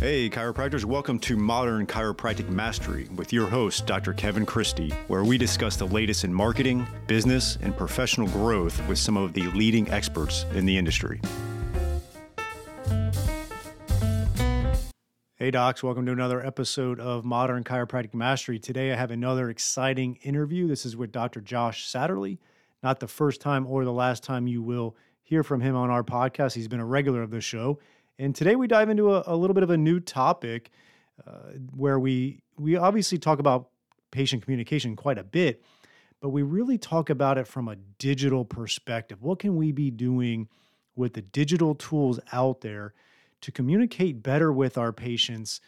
Hey, chiropractors, welcome to Modern Chiropractic Mastery with your host, Dr. Kevin Christie, where we discuss the latest in marketing, business, and professional growth with some of the leading experts in the industry. Hey, docs, welcome to another episode of Modern Chiropractic Mastery. Today I have another exciting interview. This is with Dr. Josh Satterlee. Not the first time or the last time you will hear from him on our podcast. He's been a regular of the show and today we dive into a, a little bit of a new topic uh, where we we obviously talk about patient communication quite a bit, but we really talk about it from a digital perspective. What can we be doing with the digital tools out there to communicate better with our patients,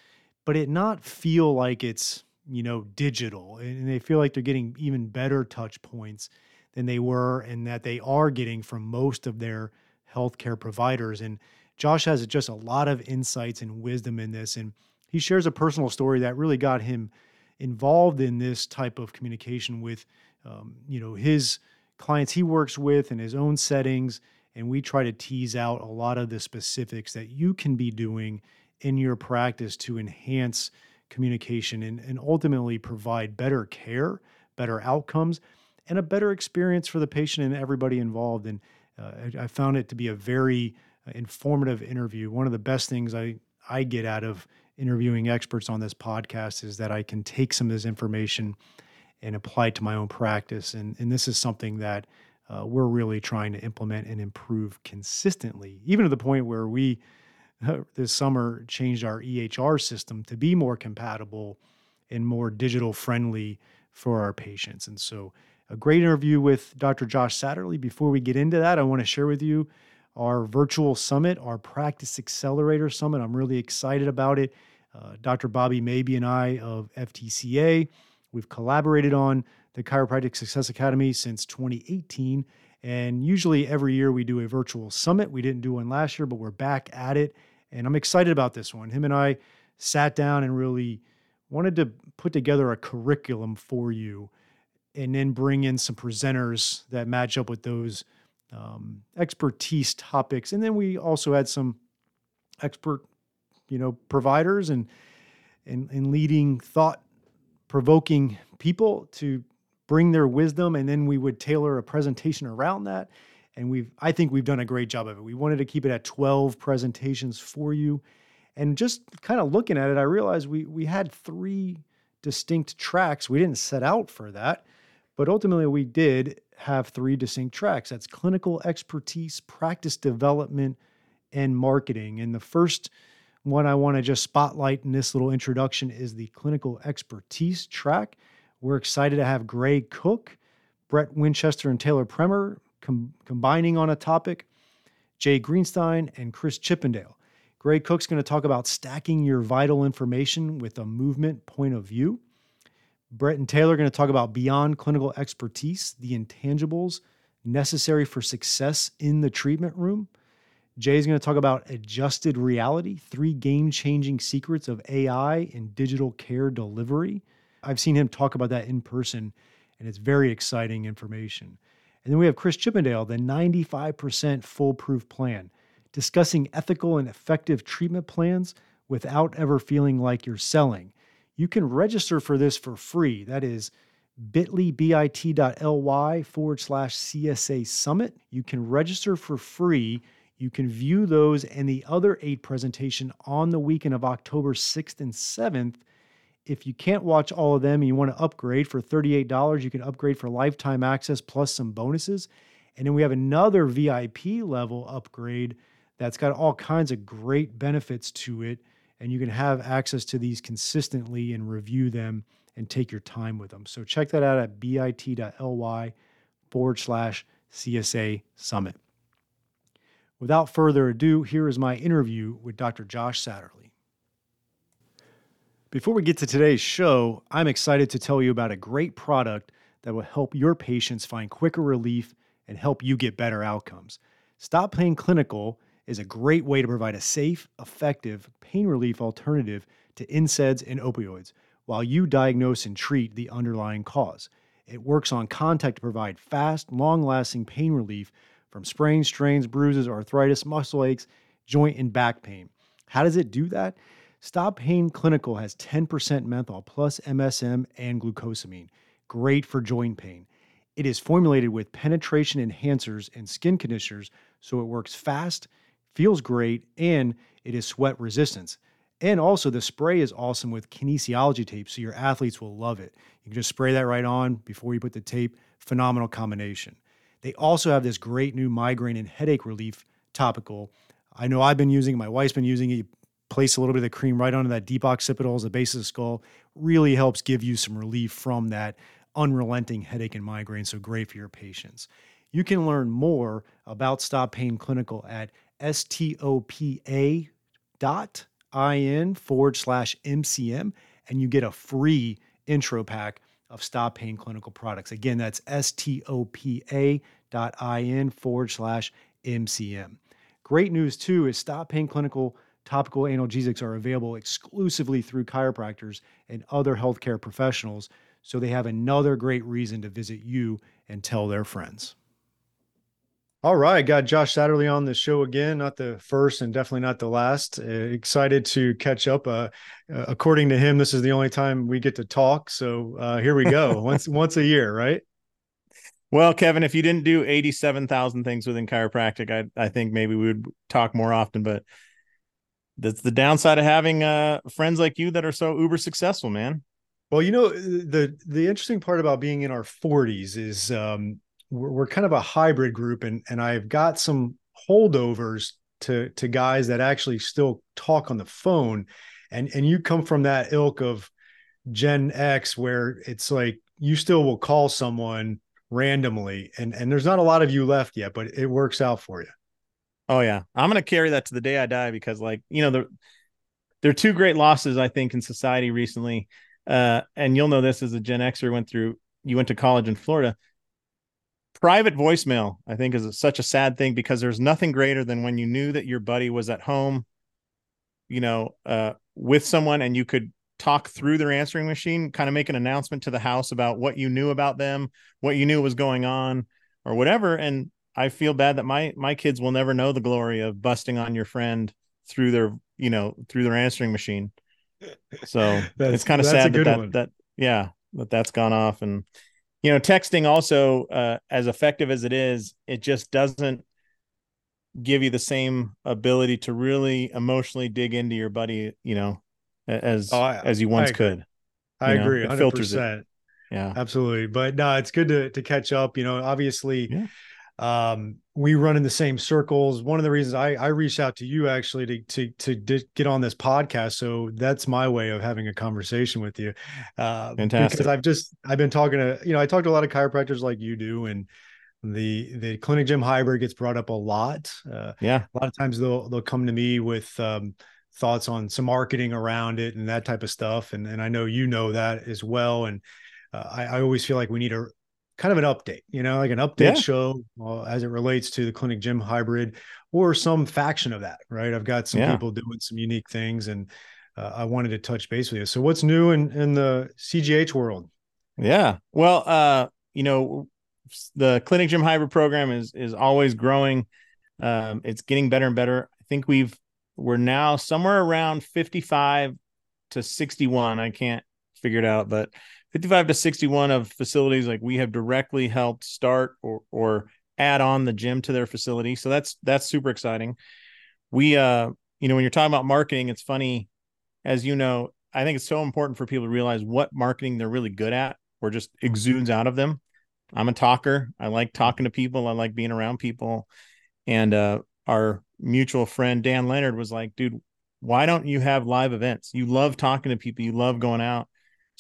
but it not feel like it's you know digital and they feel like they're getting even better touch points than they were and that they are getting from most of their healthcare providers and Josh has just a lot of insights and wisdom in this. And he shares a personal story that really got him involved in this type of communication with, um, you know, his clients he works with in his own settings. And we try to tease out a lot of the specifics that you can be doing in your practice to enhance communication and, and ultimately provide better care, better outcomes, and a better experience for the patient and everybody involved. And uh, I, I found it to be a very informative interview. One of the best things I, I get out of interviewing experts on this podcast is that I can take some of this information and apply it to my own practice. And, and this is something that uh, we're really trying to implement and improve consistently, even to the point where we uh, this summer changed our EHR system to be more compatible and more digital friendly for our patients. And so, a great interview with Dr. Josh Satterlee. Before we get into that, I want to share with you our virtual summit, our Practice Accelerator Summit. I'm really excited about it. Uh, Dr. Bobby Maybe and I of FTCA, we've collaborated on the Chiropractic Success Academy since 2018. And usually every year we do a virtual summit. We didn't do one last year, but we're back at it. And I'm excited about this one. Him and I sat down and really wanted to put together a curriculum for you and then bring in some presenters that match up with those um, expertise topics, and then we also had some expert, you know, providers and and, and leading thought provoking people to bring their wisdom, and then we would tailor a presentation around that. And we've, I think we've done a great job of it. We wanted to keep it at 12 presentations for you. And just kind of looking at it, I realized we we had three distinct tracks. We didn't set out for that, but ultimately we did have three distinct tracks that's clinical expertise, practice development, and marketing. And the first one I want to just spotlight in this little introduction is the clinical expertise track. We're excited to have Gray Cook, Brett Winchester, and Taylor Premer com- combining on a topic, Jay Greenstein, and Chris Chippendale. Gray Cook's going to talk about stacking your vital information with a movement point of view. Brett and Taylor are going to talk about beyond clinical expertise, the intangibles necessary for success in the treatment room. Jay is going to talk about adjusted reality, three game changing secrets of AI and digital care delivery. I've seen him talk about that in person, and it's very exciting information. And then we have Chris Chippendale, the 95% foolproof plan, discussing ethical and effective treatment plans without ever feeling like you're selling you can register for this for free. That is bit.ly, bit.ly forward slash CSA summit. You can register for free. You can view those and the other eight presentation on the weekend of October 6th and 7th. If you can't watch all of them and you want to upgrade for $38, you can upgrade for lifetime access plus some bonuses. And then we have another VIP level upgrade that's got all kinds of great benefits to it and you can have access to these consistently and review them and take your time with them. So check that out at bit.ly forward slash CSA Summit. Without further ado, here is my interview with Dr. Josh Satterlee. Before we get to today's show, I'm excited to tell you about a great product that will help your patients find quicker relief and help you get better outcomes. Stop Pain Clinical is a great way to provide a safe, effective pain relief alternative to NSAIDs and opioids while you diagnose and treat the underlying cause. It works on contact to provide fast, long lasting pain relief from sprains, strains, bruises, arthritis, muscle aches, joint, and back pain. How does it do that? Stop Pain Clinical has 10% menthol plus MSM and glucosamine. Great for joint pain. It is formulated with penetration enhancers and skin conditioners, so it works fast, feels great, and it is sweat resistance. And also, the spray is awesome with kinesiology tape, so your athletes will love it. You can just spray that right on before you put the tape. Phenomenal combination. They also have this great new migraine and headache relief topical. I know I've been using it, my wife's been using it. You place a little bit of the cream right onto that deep occipital as the base of the skull. Really helps give you some relief from that unrelenting headache and migraine. So great for your patients. You can learn more about Stop Pain Clinical at stopa dot in forward slash MCM, and you get a free intro pack of Stop Pain Clinical products. Again, that's stopa dot in forward slash MCM. Great news too is Stop Pain Clinical topical analgesics are available exclusively through chiropractors and other healthcare professionals, so they have another great reason to visit you and tell their friends. All right, got Josh Satterlee on the show again, not the first and definitely not the last. Uh, excited to catch up. Uh, uh, according to him, this is the only time we get to talk, so uh, here we go. once once a year, right? Well, Kevin, if you didn't do eighty-seven thousand things within chiropractic, I I think maybe we would talk more often. But that's the downside of having uh, friends like you that are so uber successful, man. Well, you know the the interesting part about being in our forties is um, we're, we're kind of a hybrid group, and and I've got some holdovers to to guys that actually still talk on the phone, and and you come from that ilk of Gen X where it's like you still will call someone randomly, and and there's not a lot of you left yet, but it works out for you. Oh yeah, I'm gonna carry that to the day I die because like you know there there are two great losses I think in society recently, uh, and you'll know this as a Gen Xer went through. You went to college in Florida private voicemail i think is such a sad thing because there's nothing greater than when you knew that your buddy was at home you know uh, with someone and you could talk through their answering machine kind of make an announcement to the house about what you knew about them what you knew was going on or whatever. And i feel bad that my my kids will never know the glory of busting on your friend through their you know through their answering machine. So it's kind of sad that that, that yeah that that's gone off and you know texting also uh, as effective as it is it just doesn't give you the same ability to really emotionally dig into your buddy you know as oh, I, as you once I could i agree 100%. filters it. yeah absolutely but no it's good to to catch up you know obviously yeah um, we run in the same circles. One of the reasons I, I reached out to you actually to, to, to di- get on this podcast. So that's my way of having a conversation with you. Uh, Fantastic. Because I've just, I've been talking to, you know, I talk to a lot of chiropractors like you do, and the, the clinic gym hybrid gets brought up a lot. Uh, yeah. A lot of times they'll, they'll come to me with, um, thoughts on some marketing around it and that type of stuff. And, and I know, you know, that as well. And, uh, I, I, always feel like we need a, kind of an update, you know, like an update yeah. show uh, as it relates to the clinic gym hybrid or some faction of that, right? I've got some yeah. people doing some unique things and uh, I wanted to touch base with you. So what's new in, in the CGH world? Yeah. Well, uh, you know, the clinic gym hybrid program is, is always growing. Um, it's getting better and better. I think we've, we're now somewhere around 55 to 61. I can't figure it out, but 55 to 61 of facilities like we have directly helped start or or add on the gym to their facility. So that's that's super exciting. We uh you know when you're talking about marketing it's funny as you know I think it's so important for people to realize what marketing they're really good at or just exudes out of them. I'm a talker. I like talking to people. I like being around people. And uh our mutual friend Dan Leonard was like, dude, why don't you have live events? You love talking to people, you love going out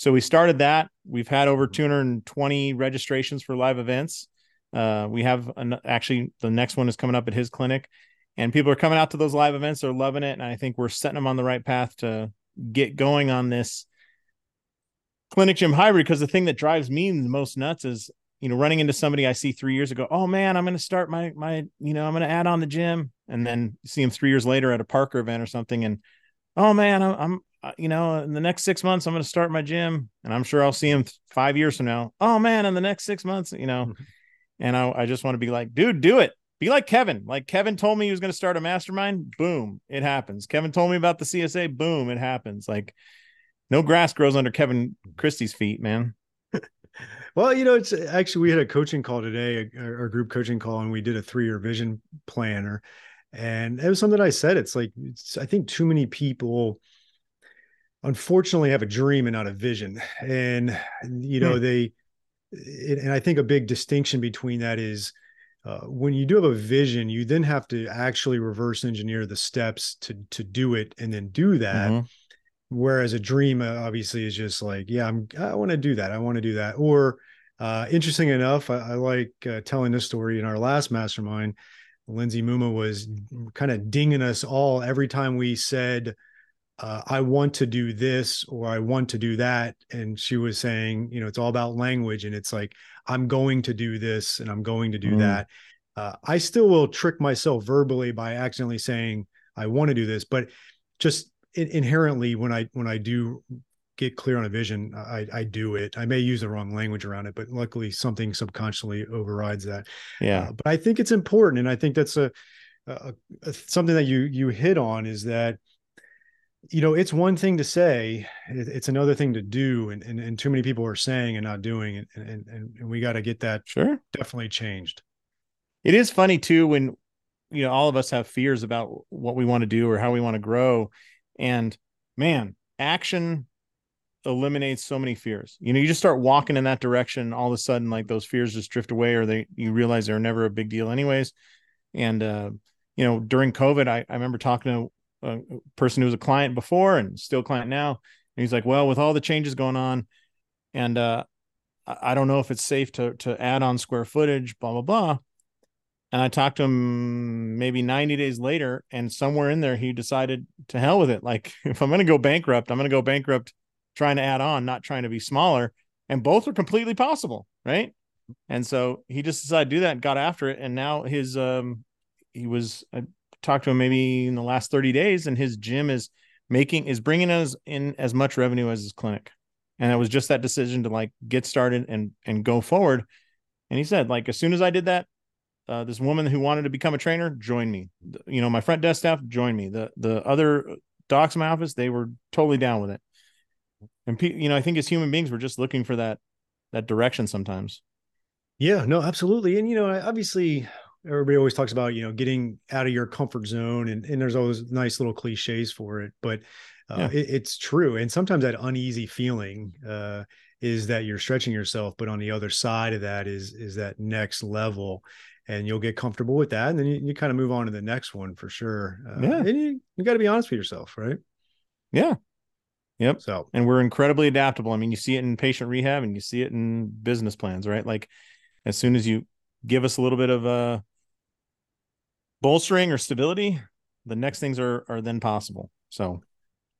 so we started that. We've had over 220 registrations for live events. Uh, we have an, actually the next one is coming up at his clinic, and people are coming out to those live events. They're loving it, and I think we're setting them on the right path to get going on this clinic gym hybrid. Because the thing that drives me the most nuts is you know running into somebody I see three years ago. Oh man, I'm going to start my my you know I'm going to add on the gym, and then see him three years later at a Parker event or something, and oh man, I'm you know, in the next six months, I'm going to start my gym and I'm sure I'll see him five years from now. Oh man, in the next six months, you know, mm-hmm. and I, I just want to be like, dude, do it be like Kevin. Like Kevin told me he was going to start a mastermind. Boom, it happens. Kevin told me about the CSA. Boom, it happens. Like no grass grows under Kevin Christie's feet, man. well, you know, it's actually we had a coaching call today, a, a group coaching call, and we did a three-year vision planner. And it was something I said. It's like it's, I think too many people unfortunately have a dream and not a vision. And you know, hmm. they and I think a big distinction between that is uh, when you do have a vision, you then have to actually reverse engineer the steps to to do it and then do that. Mm-hmm. Whereas a dream uh, obviously is just like, yeah, I'm I want to do that, I want to do that. Or uh, interesting enough, I, I like uh, telling this story in our last mastermind. Lindsay Muma was kind of dinging us all every time we said, uh, I want to do this or I want to do that. And she was saying, you know, it's all about language. And it's like, I'm going to do this and I'm going to do mm. that. Uh, I still will trick myself verbally by accidentally saying I want to do this, but just in- inherently when I when I do get clear on a vision, I, I do it. I may use the wrong language around it, but luckily something subconsciously overrides that. Yeah. Uh, but I think it's important, and I think that's a, a, a something that you you hit on is that you know it's one thing to say it's another thing to do and, and, and too many people are saying and not doing and and, and we got to get that sure. definitely changed. It is funny too when you know all of us have fears about what we want to do or how we want to grow and man action eliminates so many fears. You know you just start walking in that direction all of a sudden like those fears just drift away or they you realize they're never a big deal anyways. And uh you know during covid i, I remember talking to a person who was a client before and still client now. And he's like, well, with all the changes going on, and uh, I don't know if it's safe to to add on square footage, blah blah blah. And I talked to him maybe 90 days later, and somewhere in there, he decided to hell with it. Like, if I'm going to go bankrupt, I'm going to go bankrupt trying to add on, not trying to be smaller. And both are completely possible, right? And so he just decided to do that and got after it. And now his um he was talked to him maybe in the last 30 days and his gym is making is bringing us in as much revenue as his clinic. And it was just that decision to like get started and and go forward. And he said like as soon as i did that uh, this woman who wanted to become a trainer joined me. You know my front desk staff joined me. The the other docs in my office they were totally down with it. And you know i think as human beings we're just looking for that that direction sometimes. Yeah no absolutely. And you know I, obviously everybody always talks about you know getting out of your comfort zone and, and there's always nice little cliches for it but uh, yeah. it, it's true and sometimes that uneasy feeling uh, is that you're stretching yourself but on the other side of that is is that next level and you'll get comfortable with that and then you, you kind of move on to the next one for sure uh, yeah. and you, you got to be honest with yourself right? Yeah. Yep so. and we're incredibly adaptable i mean you see it in patient rehab and you see it in business plans right? Like as soon as you give us a little bit of a uh, bolstering or stability, the next things are are then possible. So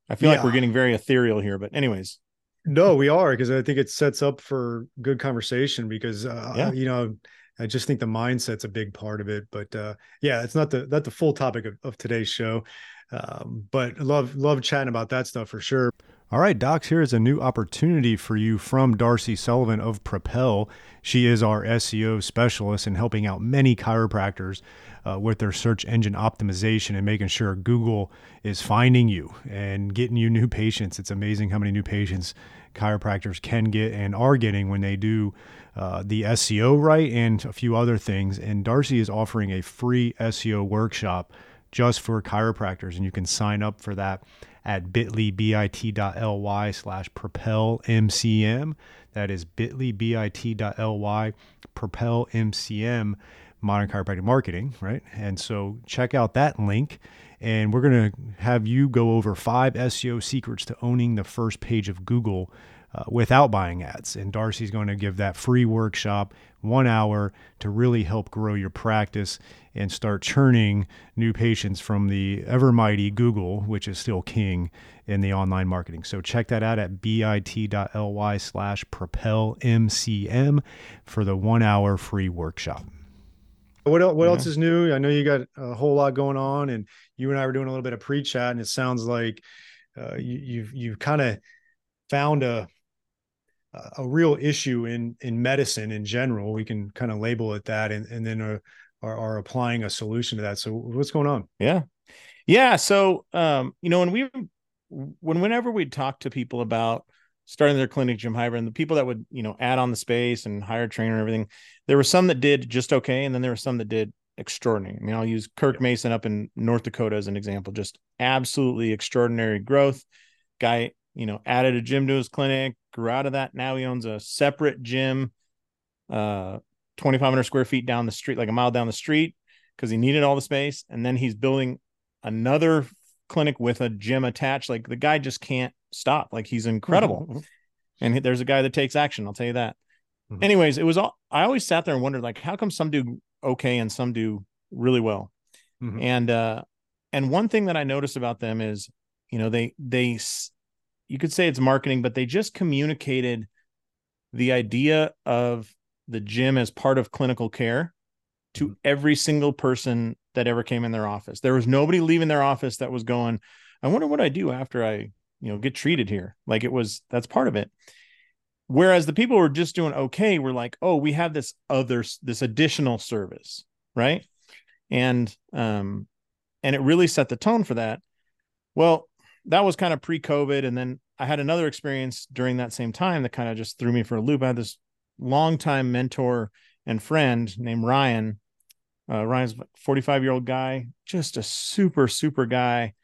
I feel yeah. like we're getting very ethereal here, but anyways. No, we are because I think it sets up for good conversation because uh, yeah. you know I just think the mindset's a big part of it. But uh, yeah, it's not the not the full topic of, of today's show. Um, but love love chatting about that stuff for sure. All right, Docs, here is a new opportunity for you from Darcy Sullivan of Propel. She is our SEO specialist in helping out many chiropractors uh, with their search engine optimization and making sure Google is finding you and getting you new patients. It's amazing how many new patients chiropractors can get and are getting when they do uh, the SEO right and a few other things. And Darcy is offering a free SEO workshop just for chiropractors, and you can sign up for that at bit.ly, bit.ly slash propel MCM. That is bit.ly, bit.ly, propel MCM, modern chiropractic marketing, right? And so check out that link. And we're going to have you go over five SEO secrets to owning the first page of Google uh, without buying ads. And Darcy's going to give that free workshop, one hour, to really help grow your practice and start churning new patients from the ever mighty Google, which is still king in the online marketing. So check that out at bit.ly slash propelmcm for the one hour free workshop. What else, what yeah. else is new? I know you got a whole lot going on, and you and I were doing a little bit of pre-chat, and it sounds like uh, you, you've you've kind of found a a real issue in in medicine in general. We can kind of label it that, and and then a are, are applying a solution to that. So what's going on? Yeah. Yeah. So, um, you know, when we, when whenever we'd talk to people about starting their clinic gym hybrid and the people that would, you know, add on the space and hire a trainer and everything, there were some that did just okay. And then there were some that did extraordinary. I mean, I'll use Kirk Mason up in North Dakota as an example, just absolutely extraordinary growth. Guy, you know, added a gym to his clinic, grew out of that. Now he owns a separate gym, uh, 2,500 square feet down the street, like a mile down the street, because he needed all the space. And then he's building another clinic with a gym attached. Like the guy just can't stop. Like he's incredible. and there's a guy that takes action. I'll tell you that. Mm-hmm. Anyways, it was all I always sat there and wondered, like, how come some do okay and some do really well? Mm-hmm. And uh, and one thing that I noticed about them is, you know, they they you could say it's marketing, but they just communicated the idea of the gym as part of clinical care to mm-hmm. every single person that ever came in their office. There was nobody leaving their office that was going, I wonder what I do after I, you know, get treated here. Like it was that's part of it. Whereas the people who were just doing okay were like, oh, we have this other this additional service, right? And um and it really set the tone for that. Well, that was kind of pre-COVID. And then I had another experience during that same time that kind of just threw me for a loop. I had this longtime mentor and friend named Ryan. Uh, Ryan's 45 year old guy, just a super, super guy.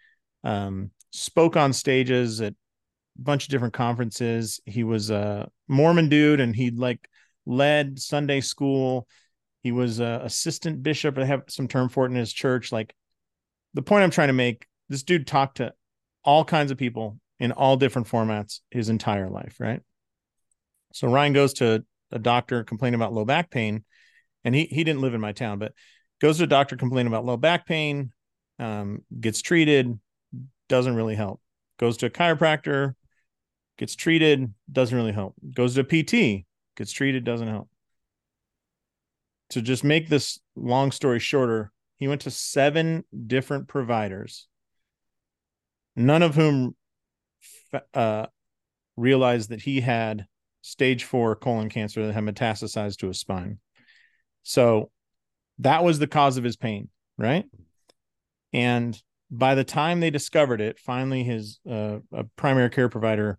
Um, spoke on stages at a bunch of different conferences. He was a Mormon dude and he'd like led Sunday school. He was a assistant bishop. I have some term for it in his church. Like the point I'm trying to make, this dude talked to all kinds of people in all different formats his entire life, right? So Ryan goes to a doctor complaining about low back pain, and he he didn't live in my town, but goes to a doctor complaining about low back pain, um, gets treated, doesn't really help. Goes to a chiropractor, gets treated, doesn't really help. Goes to a PT, gets treated, doesn't help. To just make this long story shorter, he went to seven different providers, none of whom uh, realized that he had stage four colon cancer that had metastasized to his spine. So that was the cause of his pain, right? And by the time they discovered it, finally his uh, a primary care provider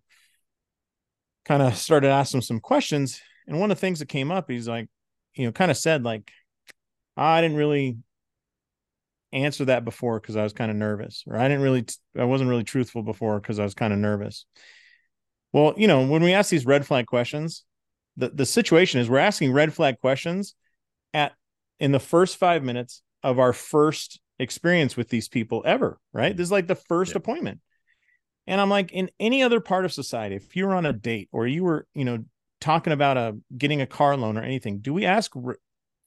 kind of started asking some questions. And one of the things that came up, he's like, you know, kind of said like, I didn't really answer that before because I was kind of nervous, or I didn't really, I wasn't really truthful before because I was kind of nervous. Well, you know, when we ask these red flag questions, the, the situation is we're asking red flag questions at in the first five minutes of our first experience with these people ever, right? This is like the first yeah. appointment. And I'm like, in any other part of society, if you were on a date or you were, you know, talking about a getting a car loan or anything, do we ask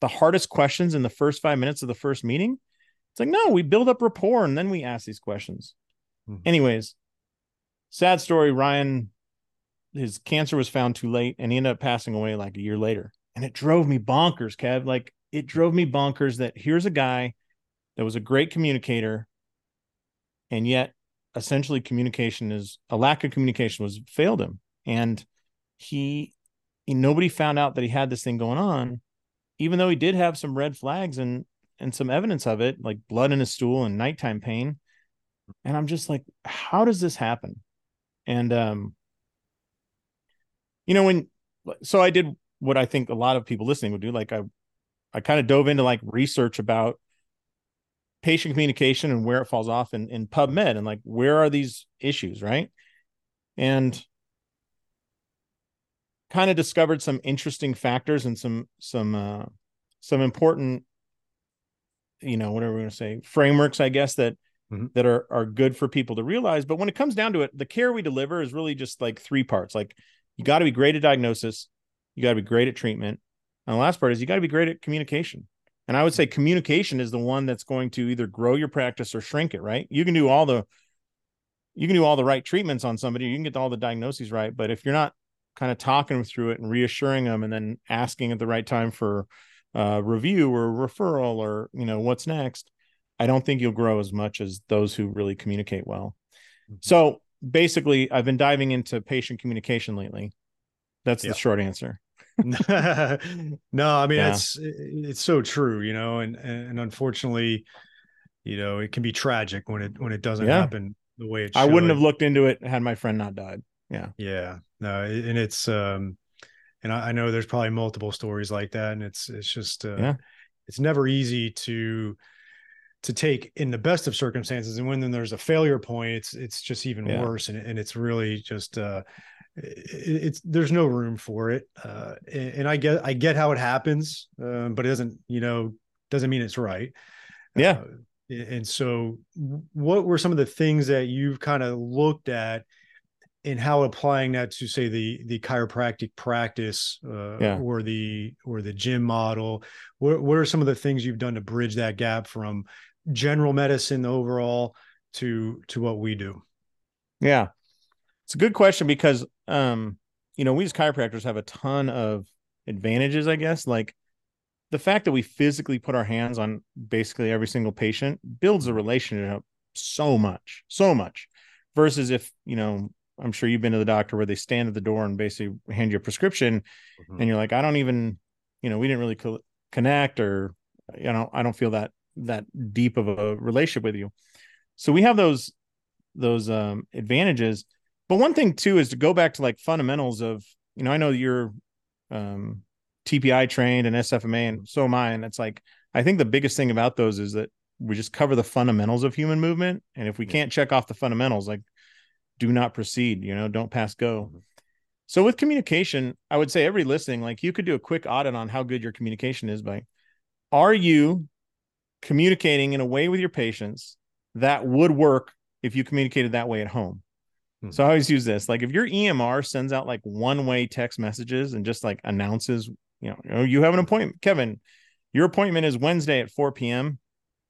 the hardest questions in the first five minutes of the first meeting? It's like, no, we build up rapport and then we ask these questions. Mm-hmm. Anyways, sad story. Ryan his cancer was found too late and he ended up passing away like a year later. And it drove me bonkers, Kev. Like it drove me bonkers that here's a guy that was a great communicator, and yet essentially communication is a lack of communication was failed him. And he, he nobody found out that he had this thing going on, even though he did have some red flags and and some evidence of it, like blood in his stool and nighttime pain. And I'm just like, how does this happen? And um, you know, when so I did what I think a lot of people listening would do. Like I I kind of dove into like research about patient communication and where it falls off in, in PubMed and like where are these issues, right? And kind of discovered some interesting factors and some some uh some important you know whatever we're going to say frameworks i guess that mm-hmm. that are are good for people to realize but when it comes down to it the care we deliver is really just like three parts like you got to be great at diagnosis, you got to be great at treatment. And the last part is you got to be great at communication. And I would say communication is the one that's going to either grow your practice or shrink it, right? You can do all the you can do all the right treatments on somebody, you can get all the diagnoses right, but if you're not kind of talking through it and reassuring them and then asking at the right time for uh, review or referral or you know what's next, I don't think you'll grow as much as those who really communicate well. Mm-hmm. So basically I've been diving into patient communication lately. That's the short answer. no, I mean yeah. it's it's so true, you know, and and unfortunately, you know, it can be tragic when it when it doesn't yeah. happen the way it. Should. I wouldn't have looked into it had my friend not died. Yeah, yeah, no, and it's um, and I, I know there's probably multiple stories like that, and it's it's just uh, yeah, it's never easy to to take in the best of circumstances and when then there's a failure point it's it's just even yeah. worse and, and it's really just uh it's there's no room for it uh and, and i get i get how it happens um, but it doesn't you know doesn't mean it's right yeah uh, and so what were some of the things that you've kind of looked at in how applying that to say the the chiropractic practice uh, yeah. or the or the gym model what, what are some of the things you've done to bridge that gap from general medicine overall to to what we do. Yeah. It's a good question because um you know we as chiropractors have a ton of advantages i guess. Like the fact that we physically put our hands on basically every single patient builds a relationship so much so much versus if you know i'm sure you've been to the doctor where they stand at the door and basically hand you a prescription mm-hmm. and you're like i don't even you know we didn't really co- connect or you know i don't feel that that deep of a relationship with you. So we have those those um, advantages. But one thing too is to go back to like fundamentals of you know I know you're um, TPI trained and SFMA and so am I, and it's like I think the biggest thing about those is that we just cover the fundamentals of human movement, and if we can't check off the fundamentals, like do not proceed, you know, don't pass go. Mm-hmm. So with communication, I would say every listening, like you could do a quick audit on how good your communication is by are you communicating in a way with your patients that would work if you communicated that way at home. Hmm. So I always use this. Like if your EMR sends out like one-way text messages and just like announces, you know, you, you have an appointment, Kevin, your appointment is Wednesday at 4 p.m.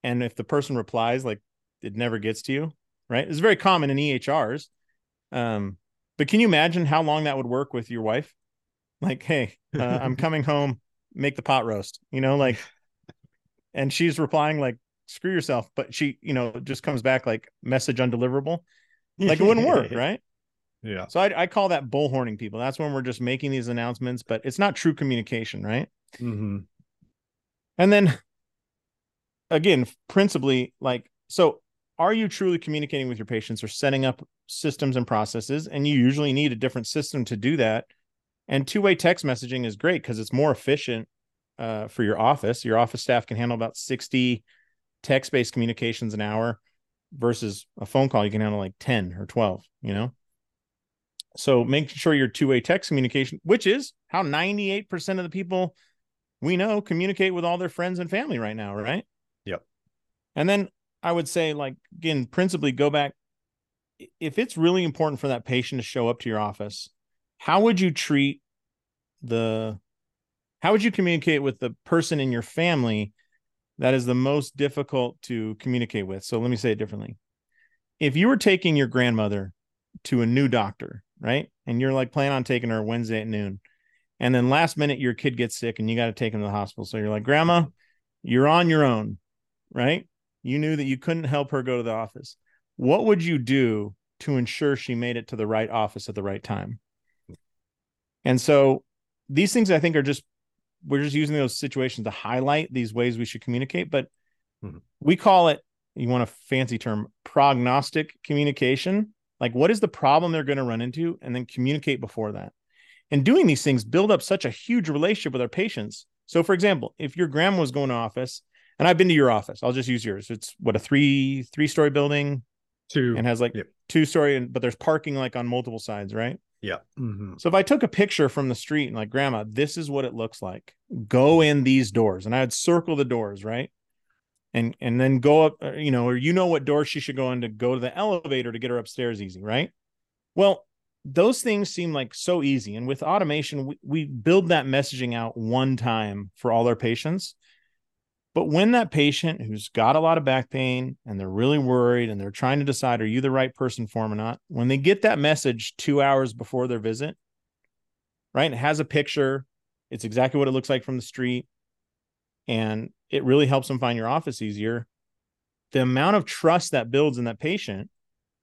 And if the person replies, like it never gets to you, right? It's very common in EHRs. Um, but can you imagine how long that would work with your wife? Like, hey, uh, I'm coming home, make the pot roast, you know, like and she's replying like screw yourself but she you know just comes back like message undeliverable. Like it wouldn't work right? Yeah. So I, I call that bullhorning people. That's when we're just making these announcements but it's not true communication right? Mm-hmm. and then again principally like so are you truly communicating with your patients or setting up systems and processes? And you usually need a different system to do that. And two-way text messaging is great because it's more efficient uh, for your office. Your office staff can handle about 60 text based communications an hour versus a phone call. You can handle like 10 or 12, you know? So make sure your two way text communication, which is how 98% of the people we know communicate with all their friends and family right now, right? Yep. And then I would say, like, again, principally go back. If it's really important for that patient to show up to your office, how would you treat the how would you communicate with the person in your family that is the most difficult to communicate with? So let me say it differently. If you were taking your grandmother to a new doctor, right? And you're like planning on taking her Wednesday at noon. And then last minute your kid gets sick and you got to take him to the hospital. So you're like, "Grandma, you're on your own." Right? You knew that you couldn't help her go to the office. What would you do to ensure she made it to the right office at the right time? And so these things I think are just we're just using those situations to highlight these ways we should communicate but mm-hmm. we call it you want a fancy term prognostic communication. Like what is the problem they're going to run into and then communicate before that. And doing these things build up such a huge relationship with our patients. So for example if your grandma was going to office and i've been to your office i'll just use yours. It's what a three three story building? Two. And has like yep. two story and but there's parking like on multiple sides right yeah. Mm-hmm. So if I took a picture from the street and like, grandma, this is what it looks like. Go in these doors, and I would circle the doors, right? And and then go up, uh, you know, or you know what door she should go in to go to the elevator to get her upstairs easy, right? Well, those things seem like so easy, and with automation, we, we build that messaging out one time for all our patients, but when that patient who's got a lot of back pain and they're really worried and they're trying to decide, are you the right person for them or not? When they get that message two hours before their visit, right? It has a picture, it's exactly what it looks like from the street, and it really helps them find your office easier. The amount of trust that builds in that patient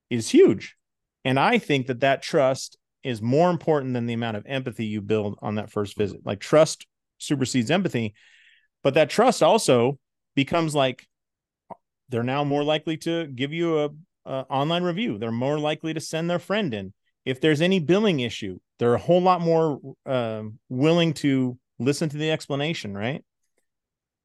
is huge. And I think that that trust is more important than the amount of empathy you build on that first visit. Like trust supersedes empathy, but that trust also becomes like they're now more likely to give you a, a online review. They're more likely to send their friend in. If there's any billing issue, they're a whole lot more uh, willing to listen to the explanation, right?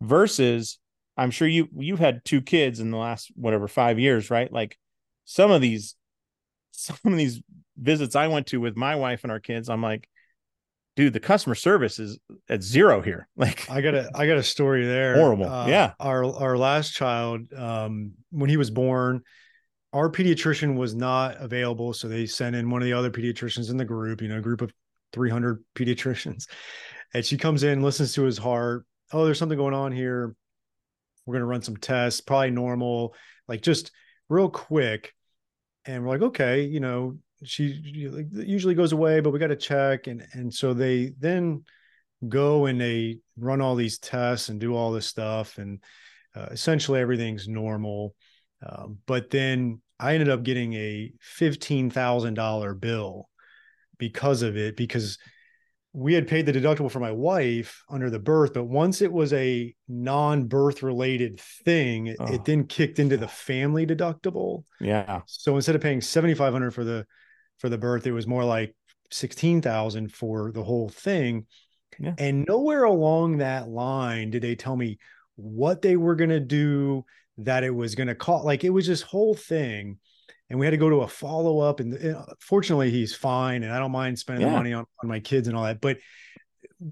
Versus, I'm sure you you've had two kids in the last whatever five years, right? Like some of these, some of these visits I went to with my wife and our kids, I'm like, dude, the customer service is at zero here. Like I got a I got a story there. Horrible. Uh, yeah. Our our last child, um, when he was born, our pediatrician was not available. So they sent in one of the other pediatricians in the group, you know, a group of 300 pediatricians. And she comes in, listens to his heart. Oh, there's something going on here. We're going to run some tests, probably normal, like just real quick. And we're like, okay, you know, she usually goes away, but we got to check. And and so they then go and they run all these tests and do all this stuff, and uh, essentially everything's normal. Um, but then I ended up getting a fifteen thousand dollar bill because of it because we had paid the deductible for my wife under the birth, but once it was a non-birth related thing, oh. it then kicked into the family deductible. Yeah. So instead of paying 7,500 for the for the birth. It was more like 16,000 for the whole thing. Yeah. And nowhere along that line did they tell me what they were going to do, that it was going to cost. Like it was this whole thing. And we had to go to a follow up. And fortunately, he's fine. And I don't mind spending yeah. the money on, on my kids and all that. But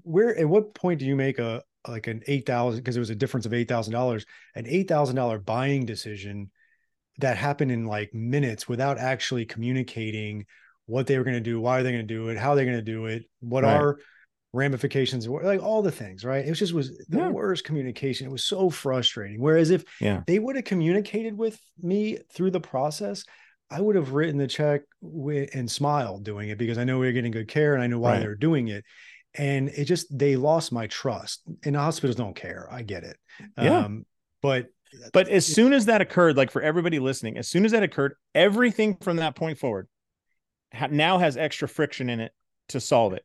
where, at what point do you make a, like an 8,000, because it was a difference of $8,000, an $8,000 buying decision that happened in like minutes without actually communicating what they were going to do, why are they going to do it, how they're going to do it, what right. are ramifications, like all the things, right? It was just was the yeah. worst communication. It was so frustrating. Whereas if yeah. they would have communicated with me through the process, I would have written the check and smiled doing it because I know we are getting good care and I know why right. they're doing it. And it just they lost my trust. And hospitals don't care. I get it. Yeah. Um, but but as soon as that occurred, like for everybody listening, as soon as that occurred, everything from that point forward now has extra friction in it to solve it.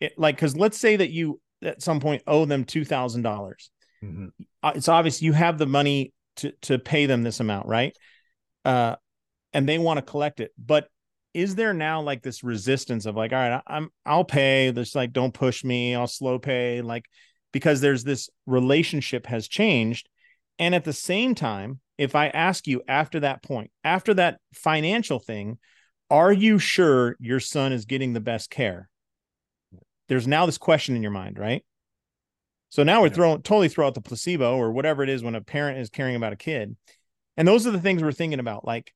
It like because let's say that you at some point owe them two thousand dollars. Mm-hmm. Uh, it's obvious you have the money to to pay them this amount, right? Uh, and they want to collect it, but is there now like this resistance of like, all right, I'm I'll pay. This like, don't push me. I'll slow pay. Like, because there's this relationship has changed and at the same time, if I ask you after that point, after that financial thing, are you sure your son is getting the best care? There's now this question in your mind, right? So now we're throwing totally throw out the placebo or whatever it is when a parent is caring about a kid. And those are the things we're thinking about. Like,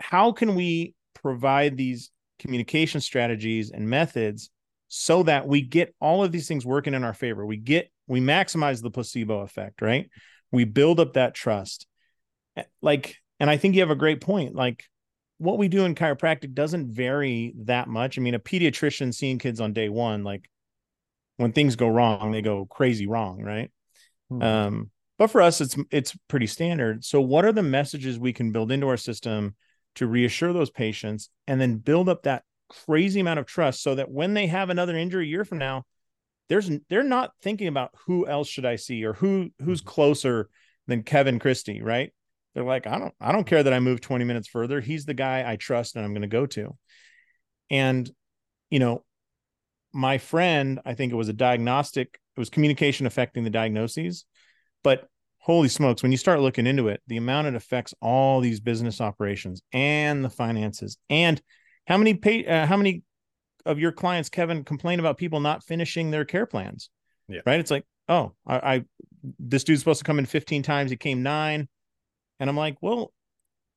how can we provide these communication strategies and methods so that we get all of these things working in our favor? We get we maximize the placebo effect, right? We build up that trust. Eh, like, and I think you have a great point. Like, what we do in chiropractic doesn't vary that much. I mean, a pediatrician seeing kids on day one, like when things go wrong, they go crazy wrong, right? Hmm. Um, but for us, it's it's pretty standard. So, what are the messages we can build into our system to reassure those patients, and then build up that crazy amount of trust, so that when they have another injury a year from now, there's they're not thinking about who else should I see or who who's mm-hmm. closer than Kevin Christie, right? They're like, I don't I don't care that I move 20 minutes further. He's the guy I trust and I'm going to go to. And you know, my friend, I think it was a diagnostic, it was communication affecting the diagnoses, but holy smokes, when you start looking into it, the amount it affects all these business operations and the finances and how many pay, uh, how many of your clients, Kevin, complain about people not finishing their care plans. Yeah. Right. It's like, oh, I, I this dude's supposed to come in 15 times. He came nine. And I'm like, well,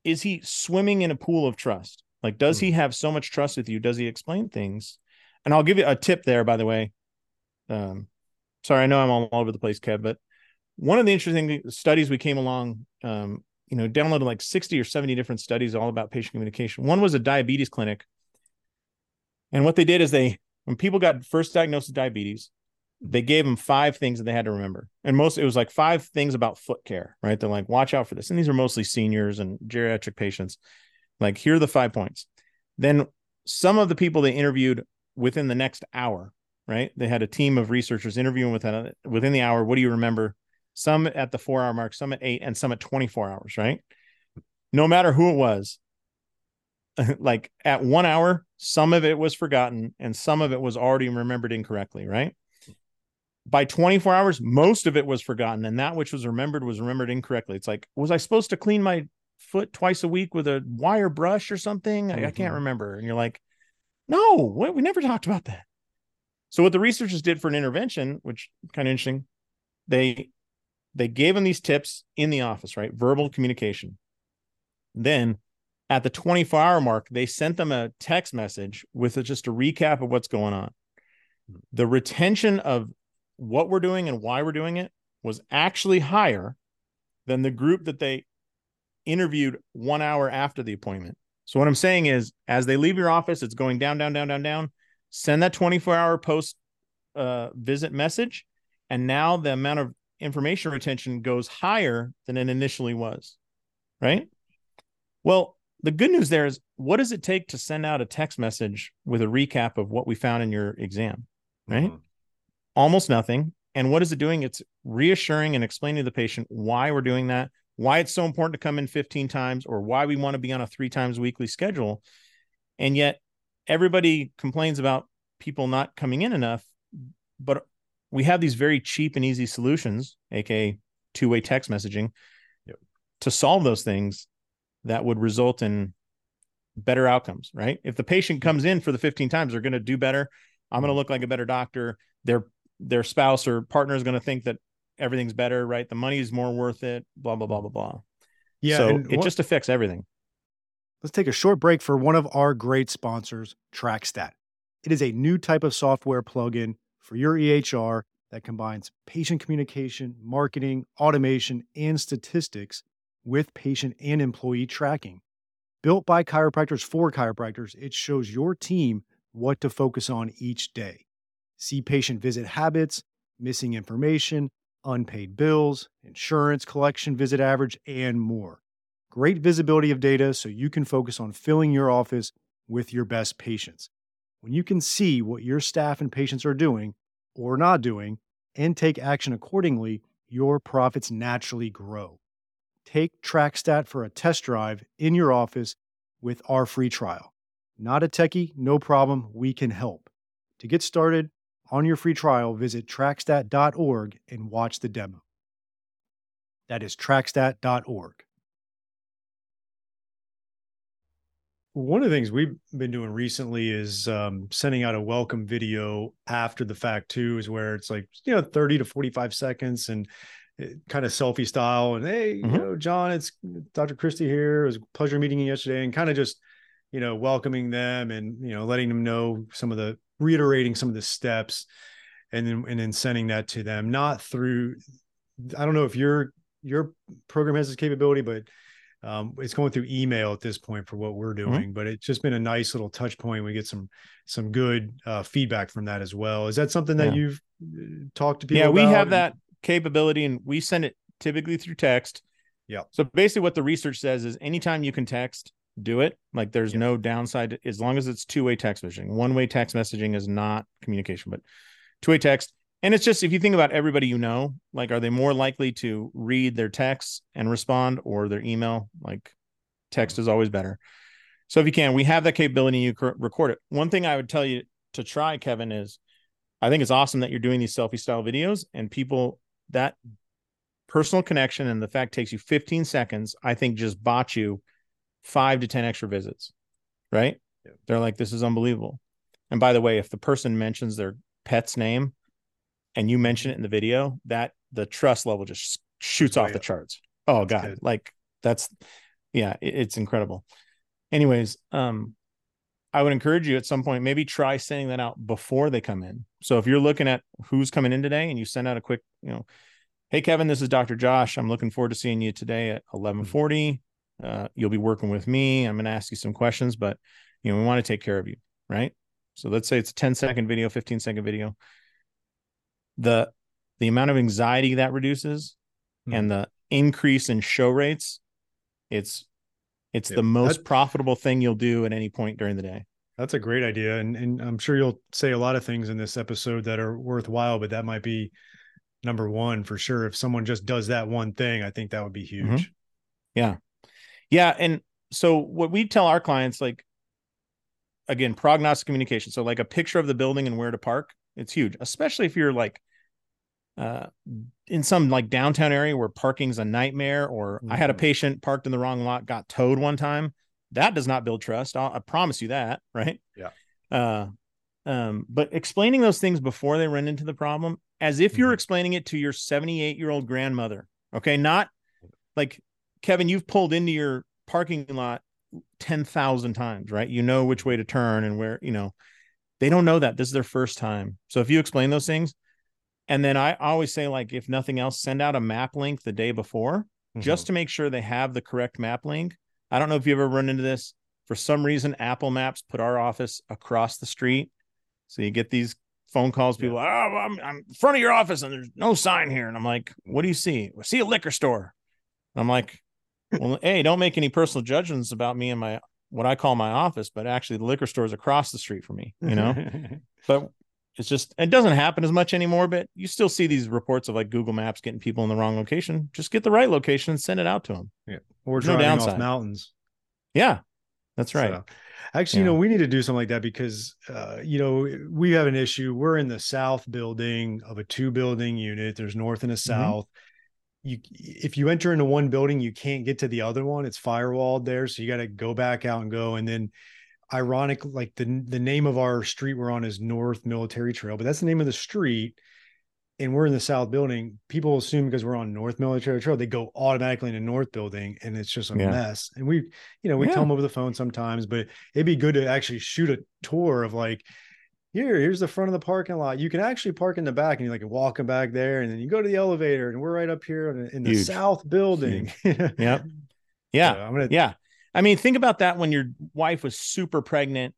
is he swimming in a pool of trust? Like, does mm. he have so much trust with you? Does he explain things? And I'll give you a tip there, by the way. Um, sorry, I know I'm all over the place, Kev, but one of the interesting studies we came along, um, you know, downloaded like 60 or 70 different studies all about patient communication. One was a diabetes clinic and what they did is they, when people got first diagnosed with diabetes, they gave them five things that they had to remember. And most, it was like five things about foot care, right? They're like, watch out for this. And these are mostly seniors and geriatric patients. Like, here are the five points. Then some of the people they interviewed within the next hour, right? They had a team of researchers interviewing within within the hour. What do you remember? Some at the four hour mark, some at eight, and some at 24 hours, right? No matter who it was, like at one hour, some of it was forgotten and some of it was already remembered incorrectly, right? By 24 hours, most of it was forgotten, and that which was remembered was remembered incorrectly. It's like, was I supposed to clean my foot twice a week with a wire brush or something? Mm-hmm. I, I, can't mm-hmm. remember. And you're like, no, what? we never talked about that. So what the researchers did for an intervention, which kind of interesting, they they gave them these tips in the office, right? Verbal communication. Then at the 24 hour mark, they sent them a text message with a, just a recap of what's going on. The retention of what we're doing and why we're doing it was actually higher than the group that they interviewed one hour after the appointment. So, what I'm saying is, as they leave your office, it's going down, down, down, down, down. Send that 24 hour post uh, visit message. And now the amount of information retention goes higher than it initially was. Right. Well, the good news there is what does it take to send out a text message with a recap of what we found in your exam right? Mm-hmm. almost nothing. And what is it doing? It's reassuring and explaining to the patient why we're doing that why it's so important to come in 15 times or why we want to be on a three times weekly schedule. And yet everybody complains about people not coming in enough but we have these very cheap and easy solutions aka two-way text messaging yep. to solve those things that would result in better outcomes, right? If the patient comes in for the 15 times, they're going to do better. I'm going to look like a better doctor. Their their spouse or partner is going to think that everything's better, right? The money is more worth it, blah blah blah blah blah. Yeah, so it what, just affects everything. Let's take a short break for one of our great sponsors, TrackStat. It is a new type of software plugin for your EHR that combines patient communication, marketing, automation, and statistics with patient and employee tracking. Built by chiropractors for chiropractors, it shows your team what to focus on each day. See patient visit habits, missing information, unpaid bills, insurance collection visit average, and more. Great visibility of data so you can focus on filling your office with your best patients. When you can see what your staff and patients are doing or not doing and take action accordingly, your profits naturally grow. Take TrackStat for a test drive in your office with our free trial. Not a techie, no problem, we can help. To get started on your free trial, visit trackstat.org and watch the demo. That is trackstat.org. One of the things we've been doing recently is um, sending out a welcome video after the fact too, is where it's like you know thirty to forty five seconds, and kind of selfie style and hey mm-hmm. you know john it's dr christie here it was a pleasure meeting you yesterday and kind of just you know welcoming them and you know letting them know some of the reiterating some of the steps and then and then sending that to them not through i don't know if your your program has this capability but um, it's going through email at this point for what we're mm-hmm. doing mm-hmm. but it's just been a nice little touch point we get some some good uh, feedback from that as well is that something that yeah. you've uh, talked to people yeah we have that capability and we send it typically through text. Yeah. So basically what the research says is anytime you can text, do it. Like there's no downside as long as it's two-way text messaging. One-way text messaging is not communication, but two-way text. And it's just if you think about everybody you know, like are they more likely to read their texts and respond or their email? Like text is always better. So if you can, we have that capability. You record it. One thing I would tell you to try, Kevin, is I think it's awesome that you're doing these selfie style videos and people that personal connection and the fact takes you 15 seconds, I think just bought you five to 10 extra visits, right? Yeah. They're like, this is unbelievable. And by the way, if the person mentions their pet's name and you mention it in the video, that the trust level just shoots oh, off yeah. the charts. Oh God. Like that's, yeah, it, it's incredible. Anyways, um, I would encourage you at some point, maybe try sending that out before they come in. So if you're looking at who's coming in today and you send out a quick, you know, hey Kevin, this is Dr. Josh. I'm looking forward to seeing you today at 1140. Uh, you'll be working with me. I'm going to ask you some questions, but you know, we want to take care of you, right? So let's say it's a 10 second video, 15 second video. The the amount of anxiety that reduces mm-hmm. and the increase in show rates, it's it's the most profitable thing you'll do at any point during the day. That's a great idea. And, and I'm sure you'll say a lot of things in this episode that are worthwhile, but that might be number one for sure. If someone just does that one thing, I think that would be huge. Mm-hmm. Yeah. Yeah. And so what we tell our clients, like, again, prognostic communication. So, like a picture of the building and where to park, it's huge, especially if you're like uh, in some like downtown area where parking's a nightmare, or mm-hmm. I had a mm-hmm. patient parked in the wrong lot, got towed one time. That does not build trust. I'll, I promise you that. Right. Yeah. Uh, um, but explaining those things before they run into the problem, as if you're mm-hmm. explaining it to your 78 year old grandmother. Okay. Not like Kevin, you've pulled into your parking lot 10,000 times, right? You know which way to turn and where, you know, they don't know that. This is their first time. So if you explain those things, and then I always say, like, if nothing else, send out a map link the day before mm-hmm. just to make sure they have the correct map link. I don't know if you ever run into this. For some reason, Apple Maps put our office across the street. So you get these phone calls, people, yeah. oh, I'm, I'm in front of your office and there's no sign here. And I'm like, what do you see? I see a liquor store. I'm like, well, hey, don't make any personal judgments about me and my what I call my office, but actually the liquor store is across the street from me, you know. but it's just it doesn't happen as much anymore, but you still see these reports of like Google Maps getting people in the wrong location. Just get the right location and send it out to them. Yeah. Or driving no off mountains. Yeah. That's right. So, actually, yeah. you know, we need to do something like that because uh, you know, we have an issue. We're in the south building of a two building unit. There's north and a mm-hmm. south. Mm-hmm you if you enter into one building you can't get to the other one it's firewalled there so you got to go back out and go and then ironic like the the name of our street we're on is north military trail but that's the name of the street and we're in the south building people assume because we're on north military trail they go automatically into north building and it's just a yeah. mess and we you know we yeah. tell them over the phone sometimes but it'd be good to actually shoot a tour of like here, here's the front of the parking lot. You can actually park in the back and you're like walking back there. And then you go to the elevator and we're right up here in, in the Huge. south building. yeah. Yeah. So I'm gonna, yeah. I mean, think about that when your wife was super pregnant.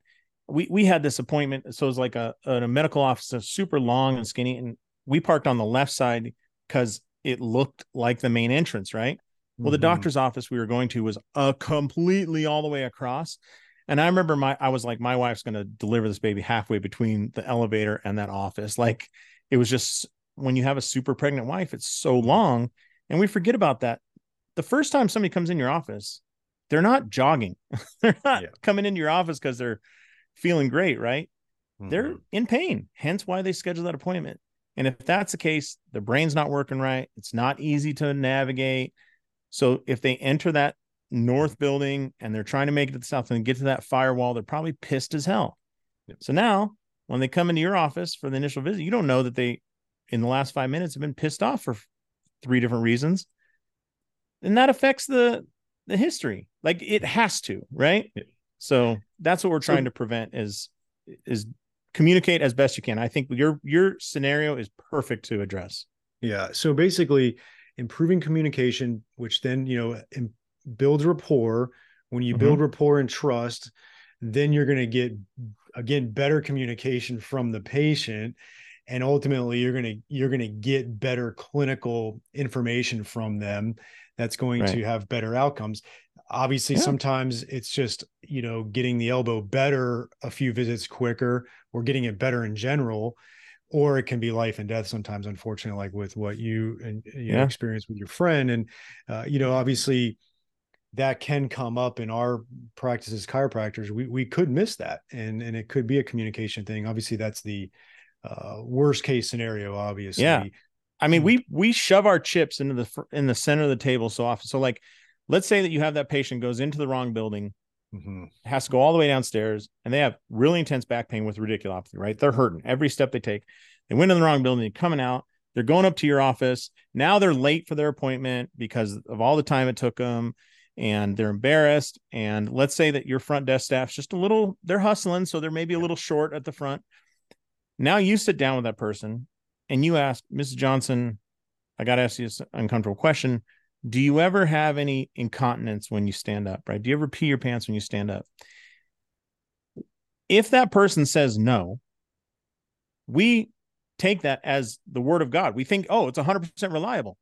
We we had this appointment. So it was like a, a medical office, super long and skinny. And we parked on the left side because it looked like the main entrance, right? Well, the mm-hmm. doctor's office we were going to was a completely all the way across. And I remember my I was like, my wife's gonna deliver this baby halfway between the elevator and that office. Like it was just when you have a super pregnant wife, it's so long. And we forget about that. The first time somebody comes in your office, they're not jogging. they're not yeah. coming into your office because they're feeling great, right? Mm-hmm. They're in pain. Hence why they schedule that appointment. And if that's the case, the brain's not working right. It's not easy to navigate. So if they enter that north building and they're trying to make it to the south and get to that firewall, they're probably pissed as hell. Yep. So now when they come into your office for the initial visit, you don't know that they in the last five minutes have been pissed off for three different reasons. And that affects the the history. Like it has to, right? So that's what we're trying to prevent is is communicate as best you can. I think your your scenario is perfect to address. Yeah. So basically improving communication, which then, you know, builds rapport. When you mm-hmm. build rapport and trust, then you're going to get again better communication from the patient and ultimately you're going to you're going to get better clinical information from them that's going right. to have better outcomes obviously yeah. sometimes it's just you know getting the elbow better a few visits quicker or getting it better in general or it can be life and death sometimes unfortunately like with what you and you yeah. experience with your friend and uh, you know obviously that can come up in our practice as chiropractors. We we could miss that, and and it could be a communication thing. Obviously, that's the uh, worst case scenario. Obviously, yeah. I mean, mm. we we shove our chips into the in the center of the table so often. So, like, let's say that you have that patient goes into the wrong building, mm-hmm. has to go all the way downstairs, and they have really intense back pain with radiculopathy. Right, they're hurting every step they take. They went in the wrong building, they're coming out. They're going up to your office. Now they're late for their appointment because of all the time it took them and they're embarrassed. And let's say that your front desk staff's just a little, they're hustling. So they're maybe a little short at the front. Now you sit down with that person and you ask, Mrs. Johnson, I got to ask you this uncomfortable question. Do you ever have any incontinence when you stand up? Right? Do you ever pee your pants when you stand up? If that person says no, we take that as the word of God. We think, oh, it's 100% reliable.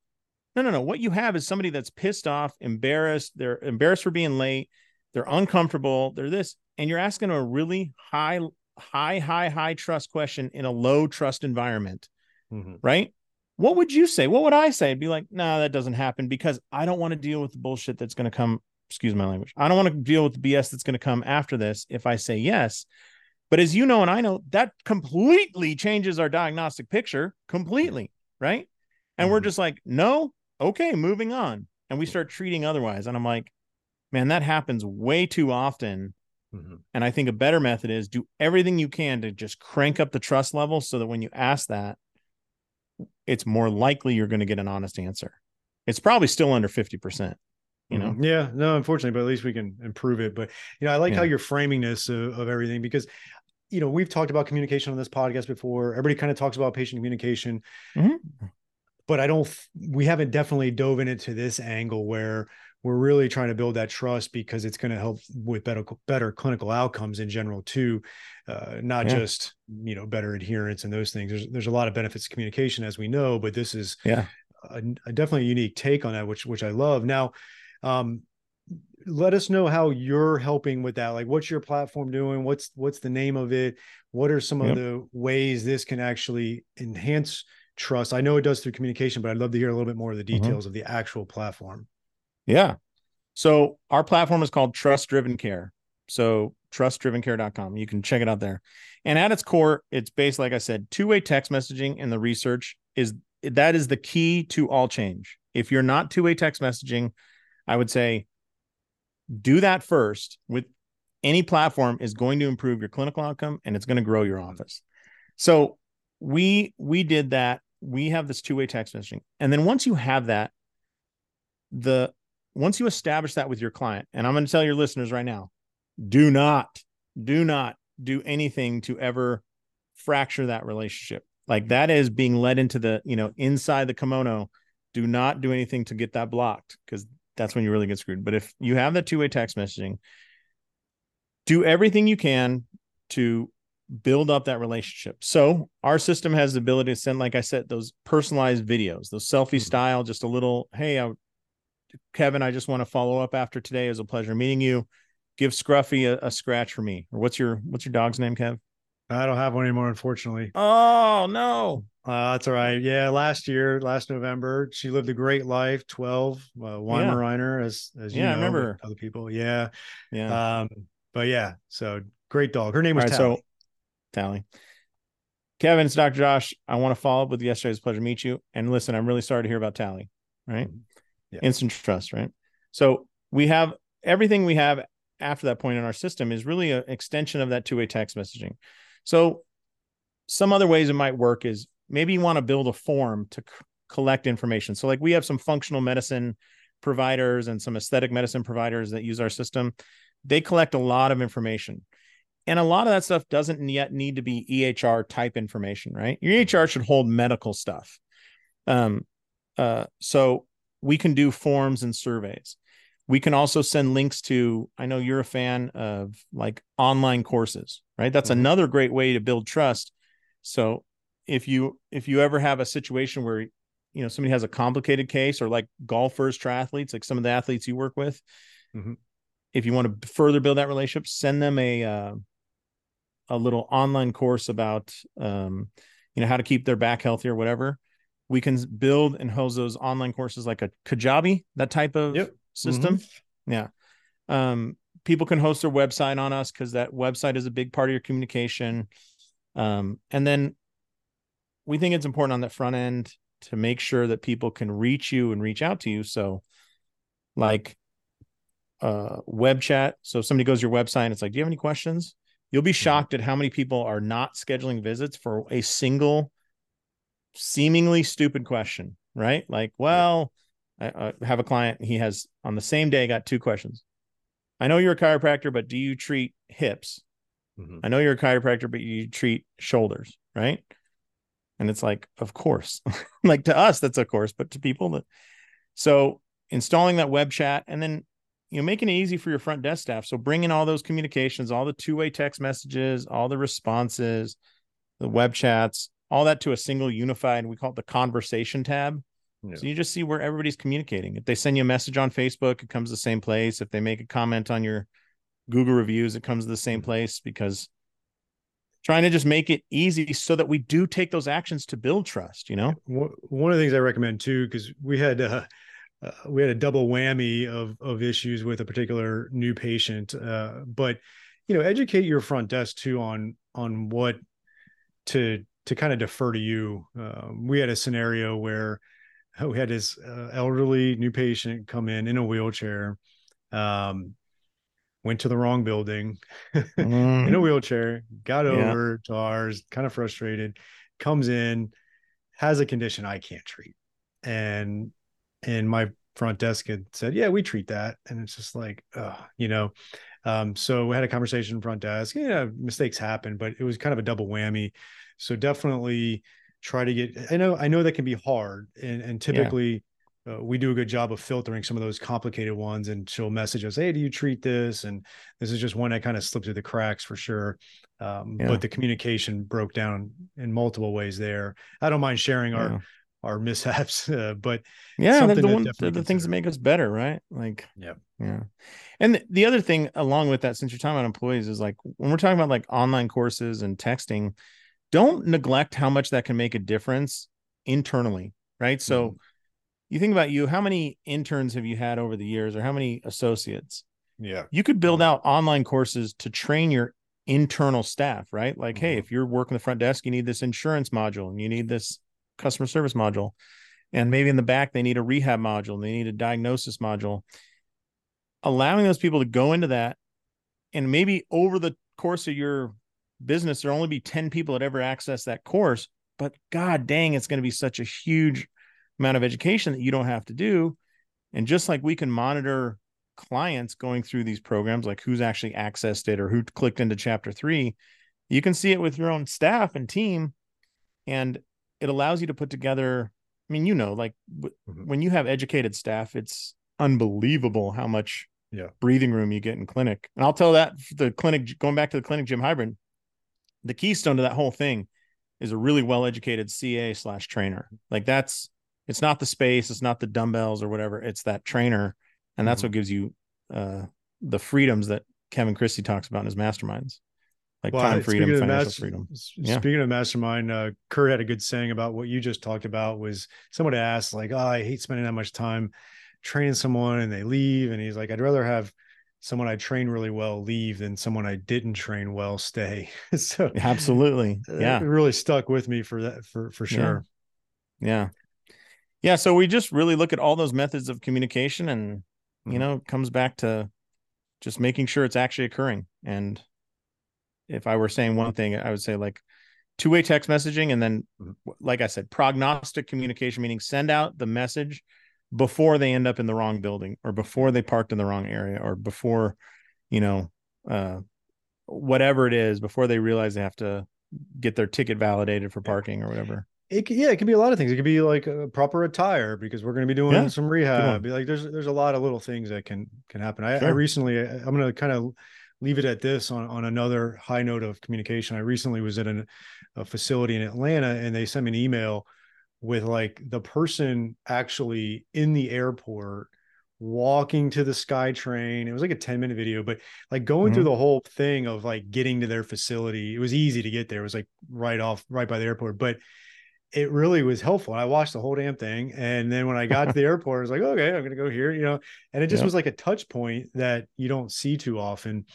No, no, no. What you have is somebody that's pissed off, embarrassed. They're embarrassed for being late. they're uncomfortable, they're this, and you're asking a really high, high, high, high trust question in a low trust environment, mm-hmm. right? What would you say? What would I say? I'd be like, no, that doesn't happen because I don't want to deal with the bullshit that's going to come. Excuse my language. I don't want to deal with the BS that's going to come after this if I say yes. But as you know, and I know, that completely changes our diagnostic picture completely, right? And mm-hmm. we're just like, no, okay, moving on. And we start treating otherwise. And I'm like, man, that happens way too often. Mm-hmm. And I think a better method is do everything you can to just crank up the trust level so that when you ask that, it's more likely you're going to get an honest answer. It's probably still under 50%. You know? Mm-hmm. Yeah, no, unfortunately, but at least we can improve it. But you know, I like yeah. how you're framing this of, of everything because you know, we've talked about communication on this podcast before. Everybody kind of talks about patient communication. Mm-hmm. But I don't we haven't definitely dove into this angle where we're really trying to build that trust because it's going to help with better better clinical outcomes in general too uh, not yeah. just you know better adherence and those things there's there's a lot of benefits to communication as we know but this is yeah a, a definitely unique take on that which which i love now um, let us know how you're helping with that like what's your platform doing what's what's the name of it what are some yep. of the ways this can actually enhance trust i know it does through communication but i'd love to hear a little bit more of the mm-hmm. details mm-hmm. of the actual platform yeah. So our platform is called Trust Driven Care. So trustdrivencare.com. You can check it out there. And at its core, it's based, like I said, two-way text messaging and the research is that is the key to all change. If you're not two-way text messaging, I would say do that first with any platform is going to improve your clinical outcome and it's going to grow your office. So we we did that. We have this two-way text messaging. And then once you have that, the once you establish that with your client, and I'm going to tell your listeners right now, do not, do not do anything to ever fracture that relationship. Like that is being led into the, you know, inside the kimono. Do not do anything to get that blocked because that's when you really get screwed. But if you have that two way text messaging, do everything you can to build up that relationship. So our system has the ability to send, like I said, those personalized videos, those selfie mm-hmm. style, just a little, hey, I Kevin, I just want to follow up after today. It was a pleasure meeting you. Give Scruffy a, a scratch for me. Or what's your what's your dog's name, Kev? I don't have one anymore, unfortunately. Oh no. Uh, that's all right. Yeah, last year, last November, she lived a great life. Twelve, uh, Weimaraner, yeah. as as you yeah, know, I remember other people. Yeah, yeah. Um, but yeah, so great dog. Her name was right, Tally. So, Tally. Kevin, it's Dr. Josh. I want to follow up with you yesterday. It was a pleasure to meet you. And listen, I'm really sorry to hear about Tally. Right. Mm-hmm yeah. instant trust, right? So we have everything we have after that point in our system is really an extension of that two-way text messaging. So some other ways it might work is maybe you want to build a form to c- collect information. So like we have some functional medicine providers and some aesthetic medicine providers that use our system. They collect a lot of information. And a lot of that stuff doesn't yet need to be EHR type information, right? Your EHR should hold medical stuff. Um, uh, so we can do forms and surveys. We can also send links to, I know you're a fan of like online courses, right? That's mm-hmm. another great way to build trust. So if you if you ever have a situation where you know somebody has a complicated case or like golfers, triathletes, like some of the athletes you work with, mm-hmm. if you want to further build that relationship, send them a uh, a little online course about um, you know how to keep their back healthy or whatever we can build and host those online courses like a Kajabi, that type of yep. system. Mm-hmm. Yeah. Um, people can host their website on us because that website is a big part of your communication. Um, and then we think it's important on that front end to make sure that people can reach you and reach out to you. So, like uh, web chat. So, if somebody goes to your website and it's like, Do you have any questions? You'll be mm-hmm. shocked at how many people are not scheduling visits for a single seemingly stupid question, right? Like, well, I, I have a client, he has on the same day got two questions. I know you're a chiropractor, but do you treat hips? Mm-hmm. I know you're a chiropractor, but you treat shoulders, right? And it's like, of course. like to us, that's of course, but to people that so installing that web chat and then you know making it easy for your front desk staff. So bringing all those communications, all the two-way text messages, all the responses, the web chats, all that to a single unified, we call it the conversation tab. Yeah. So you just see where everybody's communicating. If they send you a message on Facebook, it comes to the same place. If they make a comment on your Google reviews, it comes to the same place because trying to just make it easy so that we do take those actions to build trust, you know? One of the things I recommend too, because we had, uh, uh, we had a double whammy of of issues with a particular new patient. Uh, but you know, educate your front desk too on on what to to kind of defer to you. Um, we had a scenario where we had this uh, elderly new patient come in in a wheelchair, um, went to the wrong building mm. in a mm. wheelchair, got yeah. over to ours, kind of frustrated, comes in, has a condition I can't treat. And and my front desk had said, "Yeah, we treat that," and it's just like, uh, you know. Um, so we had a conversation front desk. Yeah, mistakes happen, but it was kind of a double whammy. So definitely try to get. I know, I know that can be hard, and and typically. Uh, we do a good job of filtering some of those complicated ones and she'll message us hey do you treat this and this is just one that kind of slipped through the cracks for sure um, yeah. but the communication broke down in multiple ways there i don't mind sharing yeah. our our mishaps uh, but yeah the, one, the, the things that make us better right? Like yeah yeah. And the other thing along with that since you're talking about employees is like when we're talking about like online courses and texting don't neglect how much that can make a difference internally right? So mm-hmm. you think about you how many interns have you had over the years or how many associates? Yeah. You could build out online courses to train your internal staff right? Like mm-hmm. hey if you're working the front desk you need this insurance module and you need this customer service module. And maybe in the back, they need a rehab module, they need a diagnosis module. Allowing those people to go into that, and maybe over the course of your business, there'll only be 10 people that ever access that course. But God dang, it's going to be such a huge amount of education that you don't have to do. And just like we can monitor clients going through these programs, like who's actually accessed it or who clicked into chapter three, you can see it with your own staff and team. And it allows you to put together i mean you know like w- mm-hmm. when you have educated staff it's unbelievable how much yeah. breathing room you get in clinic and i'll tell that the clinic going back to the clinic gym hybrid the keystone to that whole thing is a really well educated ca slash trainer like that's it's not the space it's not the dumbbells or whatever it's that trainer and that's mm-hmm. what gives you uh the freedoms that kevin christie talks about in his masterminds like well, time freedom, financial master, freedom. Yeah. Speaking of mastermind, uh, Kurt had a good saying about what you just talked about. Was someone asked like, "Oh, I hate spending that much time training someone and they leave," and he's like, "I'd rather have someone I train really well leave than someone I didn't train well stay." so absolutely, yeah, it really stuck with me for that for for sure. Yeah. yeah, yeah. So we just really look at all those methods of communication, and mm-hmm. you know, it comes back to just making sure it's actually occurring and if I were saying one thing, I would say like two way text messaging. And then, like I said, prognostic communication, meaning send out the message before they end up in the wrong building or before they parked in the wrong area or before, you know, uh, whatever it is, before they realize they have to get their ticket validated for parking or whatever. It, yeah, it can be a lot of things. It could be like a proper attire because we're going to be doing yeah, some rehab. Like there's there's a lot of little things that can can happen. I, sure. I recently I'm going to kind of leave it at this on, on another high note of communication. I recently was at an, a facility in Atlanta and they sent me an email with like the person actually in the airport walking to the SkyTrain. It was like a 10 minute video, but like going mm-hmm. through the whole thing of like getting to their facility. It was easy to get there. It was like right off, right by the airport. But it really was helpful. I watched the whole damn thing. And then when I got to the airport, I was like, okay, I'm going to go here, you know, and it just yeah. was like a touch point that you don't see too often.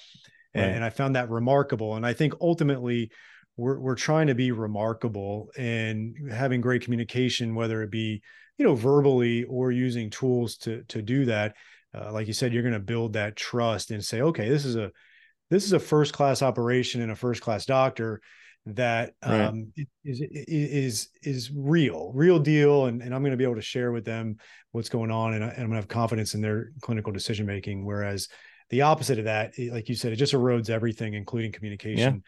Right. And, and I found that remarkable. And I think ultimately we're, we're trying to be remarkable and having great communication, whether it be, you know, verbally or using tools to, to do that. Uh, like you said, you're going to build that trust and say, okay, this is a, this is a first class operation and a first class doctor that right. um, is is is real, real deal, and, and I'm going to be able to share with them what's going on, and, I, am going to have confidence in their clinical decision making. Whereas the opposite of that, like you said, it just erodes everything, including communication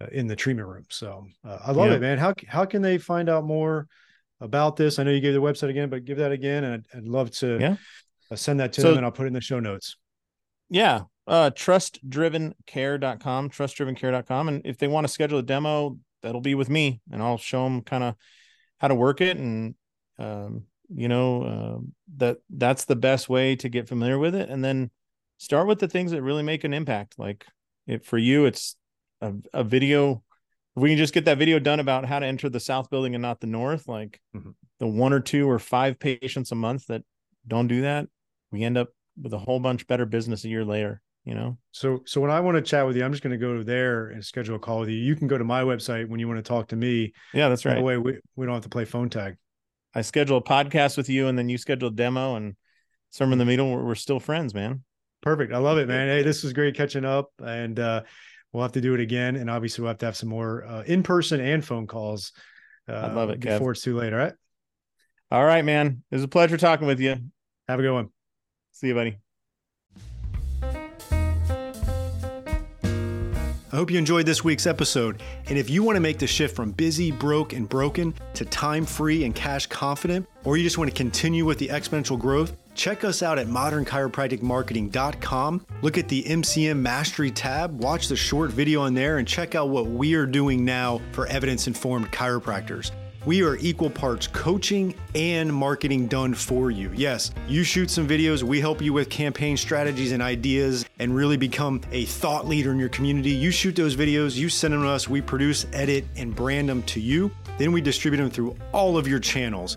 yeah. uh, in the treatment room. So uh, I love yeah. it, man. How how can they find out more about this? I know you gave the website again, but give that again, and I'd, I'd love to yeah. Uh, send that to so, them, and I'll put it in the show notes. Yeah, uh trustdrivencare.com trustdrivencare.com and if they want to schedule a demo that'll be with me and i'll show them kind of how to work it and um, you know uh, that that's the best way to get familiar with it and then start with the things that really make an impact. Like it, for you, it's a, a video. If we can just get that video done about how to enter the south building and not the north, like mm-hmm. the one or two or five patients a month that don't do that, we end up with a whole bunch better business a year later you know? So so when i want to chat with you i'm just going to go there and schedule a call with you. You can go to my website when you want to talk to me. Yeah that's right. that way we, we don't have to play phone tag. I schedule a podcast with you and then you schedule a demo and somewhere in the middle. We're, we're still friends man. Perfect. I love it man. Hey this was great catching up and uh we'll have to do it again and obviously we'll have to have some more uh, in-person and phone calls uh, i love it before Kev. it's too late. All right? All right man. It was a pleasure talking with you. Have a good one. See you buddy I hope you enjoyed this week's episode. And if you want to make the shift from busy, broke, and broken to time free and cash confident, or you just want to continue with the exponential growth, check us out at modernchiropracticmarketing.com. Look at the MCM Mastery tab, watch the short video on there, and check out what we are doing now for evidence informed chiropractors. We are equal parts coaching and marketing done for you. Yes, you shoot some videos, we help you with campaign strategies and ideas and really become a thought leader in your community. You shoot those videos, you send them to us, we produce, edit, and brand them to you. Then we distribute them through all of your channels.